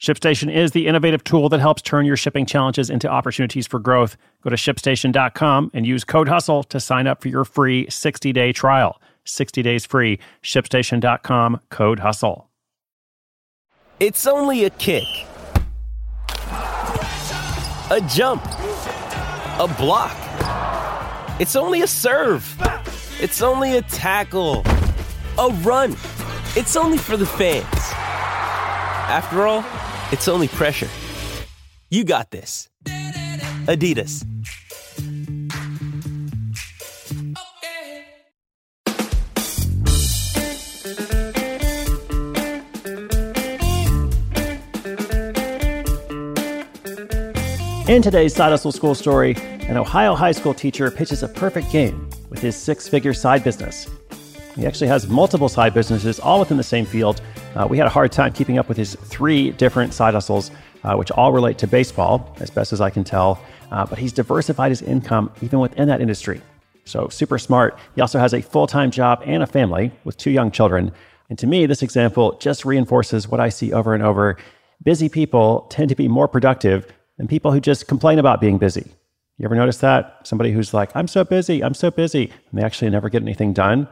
ShipStation is the innovative tool that helps turn your shipping challenges into opportunities for growth. Go to shipstation.com and use code HUSTLE to sign up for your free 60 day trial. 60 days free. ShipStation.com, code HUSTLE. It's only a kick, a jump, a block. It's only a serve. It's only a tackle, a run. It's only for the fans. After all, it's only pressure. You got this. Adidas. In today's Side Hustle School story, an Ohio high school teacher pitches a perfect game with his six figure side business. He actually has multiple side businesses, all within the same field. Uh, we had a hard time keeping up with his three different side hustles, uh, which all relate to baseball, as best as I can tell. Uh, but he's diversified his income even within that industry. So, super smart. He also has a full time job and a family with two young children. And to me, this example just reinforces what I see over and over. Busy people tend to be more productive than people who just complain about being busy. You ever notice that? Somebody who's like, I'm so busy, I'm so busy, and they actually never get anything done.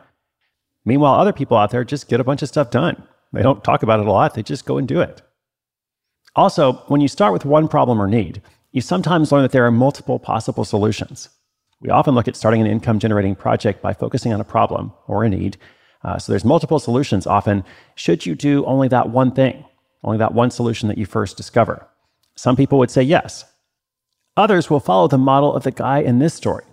Meanwhile, other people out there just get a bunch of stuff done. They don't talk about it a lot, they just go and do it. Also, when you start with one problem or need, you sometimes learn that there are multiple possible solutions. We often look at starting an income generating project by focusing on a problem or a need. Uh, so there's multiple solutions often. Should you do only that one thing, only that one solution that you first discover? Some people would say yes. Others will follow the model of the guy in this story.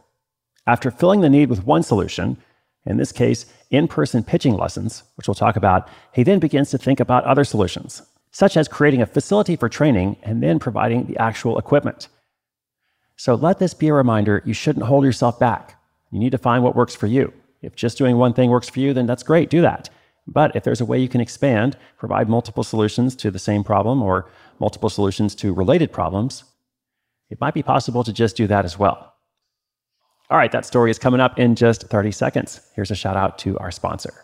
After filling the need with one solution, in this case, in person pitching lessons, which we'll talk about, he then begins to think about other solutions, such as creating a facility for training and then providing the actual equipment. So let this be a reminder you shouldn't hold yourself back. You need to find what works for you. If just doing one thing works for you, then that's great, do that. But if there's a way you can expand, provide multiple solutions to the same problem or multiple solutions to related problems, it might be possible to just do that as well. All right, that story is coming up in just 30 seconds. Here's a shout out to our sponsor.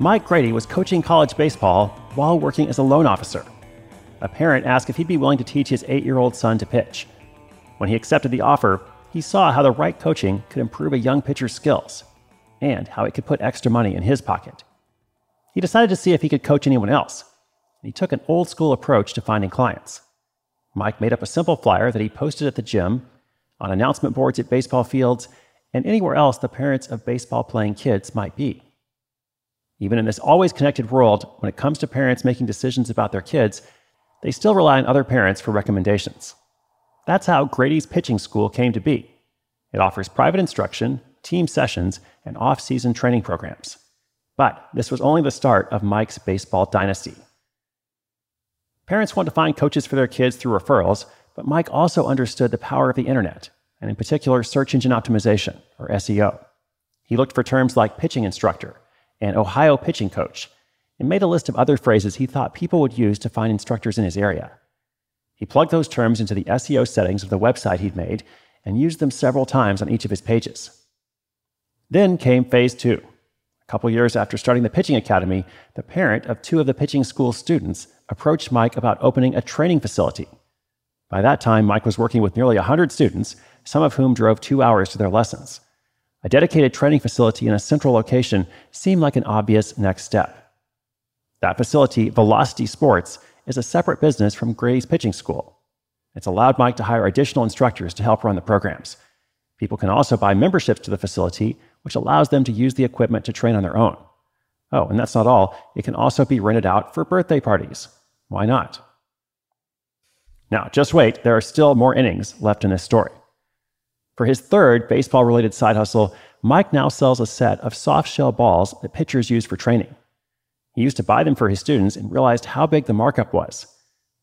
Mike Grady was coaching college baseball while working as a loan officer. A parent asked if he'd be willing to teach his eight year old son to pitch. When he accepted the offer, he saw how the right coaching could improve a young pitcher's skills and how it could put extra money in his pocket. He decided to see if he could coach anyone else. He took an old school approach to finding clients. Mike made up a simple flyer that he posted at the gym, on announcement boards at baseball fields, and anywhere else the parents of baseball playing kids might be. Even in this always connected world, when it comes to parents making decisions about their kids, they still rely on other parents for recommendations. That's how Grady's pitching school came to be. It offers private instruction, team sessions, and off season training programs. But this was only the start of Mike's baseball dynasty. Parents want to find coaches for their kids through referrals, but Mike also understood the power of the internet, and in particular, search engine optimization, or SEO. He looked for terms like pitching instructor and Ohio pitching coach, and made a list of other phrases he thought people would use to find instructors in his area. He plugged those terms into the SEO settings of the website he'd made and used them several times on each of his pages. Then came phase two. A couple years after starting the Pitching Academy, the parent of two of the pitching school students approached Mike about opening a training facility. By that time, Mike was working with nearly 100 students, some of whom drove two hours to their lessons. A dedicated training facility in a central location seemed like an obvious next step. That facility, Velocity Sports, is a separate business from Grady's pitching school. It's allowed Mike to hire additional instructors to help run the programs. People can also buy memberships to the facility, which allows them to use the equipment to train on their own. Oh, and that's not all. It can also be rented out for birthday parties. Why not? Now, just wait, there are still more innings left in this story. For his third baseball related side hustle, Mike now sells a set of soft shell balls that pitchers use for training. He used to buy them for his students and realized how big the markup was.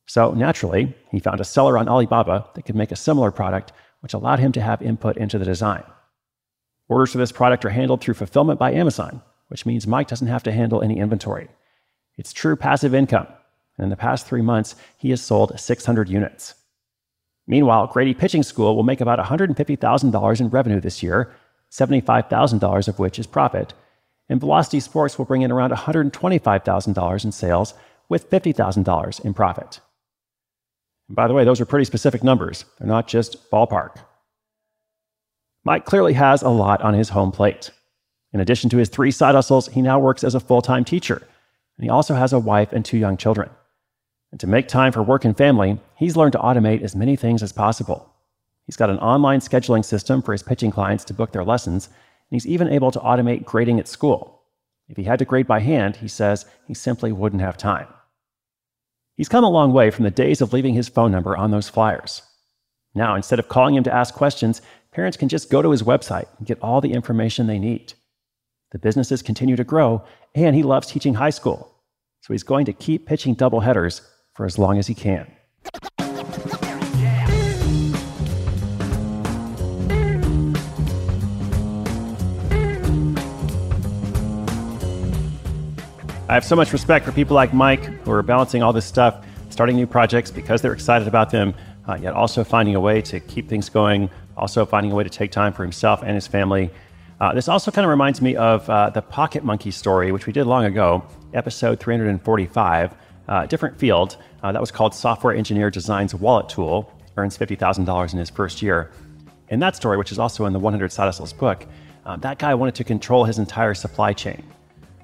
So, naturally, he found a seller on Alibaba that could make a similar product, which allowed him to have input into the design. Orders for this product are handled through fulfillment by Amazon, which means Mike doesn't have to handle any inventory. It's true passive income, and in the past three months, he has sold 600 units. Meanwhile, Grady Pitching School will make about $150,000 in revenue this year, $75,000 of which is profit, and Velocity Sports will bring in around $125,000 in sales with $50,000 in profit. And by the way, those are pretty specific numbers. They're not just ballpark. Mike clearly has a lot on his home plate. In addition to his three side hustles, he now works as a full time teacher, and he also has a wife and two young children. And to make time for work and family, he's learned to automate as many things as possible. He's got an online scheduling system for his pitching clients to book their lessons, and he's even able to automate grading at school. If he had to grade by hand, he says he simply wouldn't have time. He's come a long way from the days of leaving his phone number on those flyers. Now, instead of calling him to ask questions, parents can just go to his website and get all the information they need. The businesses continue to grow, and he loves teaching high school. So he's going to keep pitching double headers for as long as he can. I have so much respect for people like Mike who are balancing all this stuff, starting new projects because they're excited about them, uh, yet also finding a way to keep things going, also finding a way to take time for himself and his family. Uh, this also kind of reminds me of uh, the Pocket Monkey story, which we did long ago, episode 345, uh, different field. Uh, that was called Software Engineer Designs Wallet Tool, earns $50,000 in his first year. In that story, which is also in the 100 Side book, uh, that guy wanted to control his entire supply chain.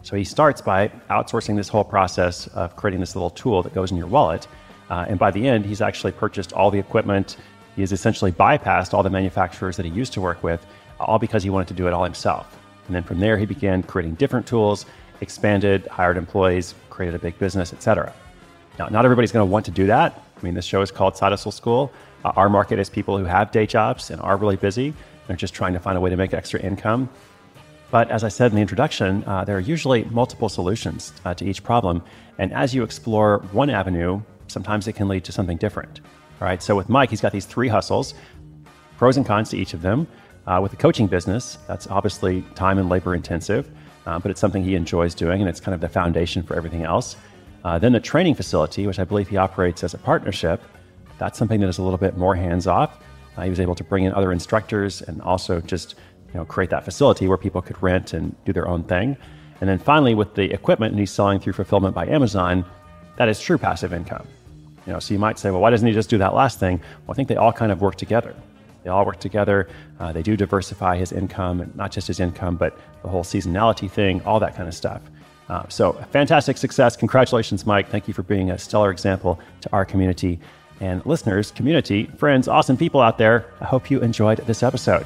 So he starts by outsourcing this whole process of creating this little tool that goes in your wallet. Uh, and by the end, he's actually purchased all the equipment. He has essentially bypassed all the manufacturers that he used to work with, all because he wanted to do it all himself. And then from there, he began creating different tools, expanded, hired employees, created a big business, etc. Now, not everybody's going to want to do that. I mean, this show is called Side Hustle School. Uh, our market is people who have day jobs and are really busy. They're just trying to find a way to make extra income. But as I said in the introduction, uh, there are usually multiple solutions uh, to each problem. And as you explore one avenue, sometimes it can lead to something different. All right. So with Mike, he's got these three hustles, pros and cons to each of them. Uh, with the coaching business, that's obviously time and labor intensive, uh, but it's something he enjoys doing, and it's kind of the foundation for everything else. Uh, then the training facility, which I believe he operates as a partnership, that's something that is a little bit more hands off. Uh, he was able to bring in other instructors and also just you know, create that facility where people could rent and do their own thing. And then finally, with the equipment and he's selling through fulfillment by Amazon, that is true passive income. You know, so you might say, well, why doesn't he just do that last thing? Well, I think they all kind of work together. They all work together. Uh, they do diversify his income, not just his income, but the whole seasonality thing, all that kind of stuff. Uh, so, fantastic success. Congratulations, Mike. Thank you for being a stellar example to our community and listeners, community, friends, awesome people out there. I hope you enjoyed this episode.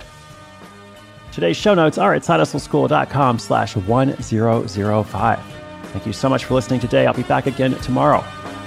Today's show notes are at sidehustleschool.com slash 1005. Thank you so much for listening today. I'll be back again tomorrow.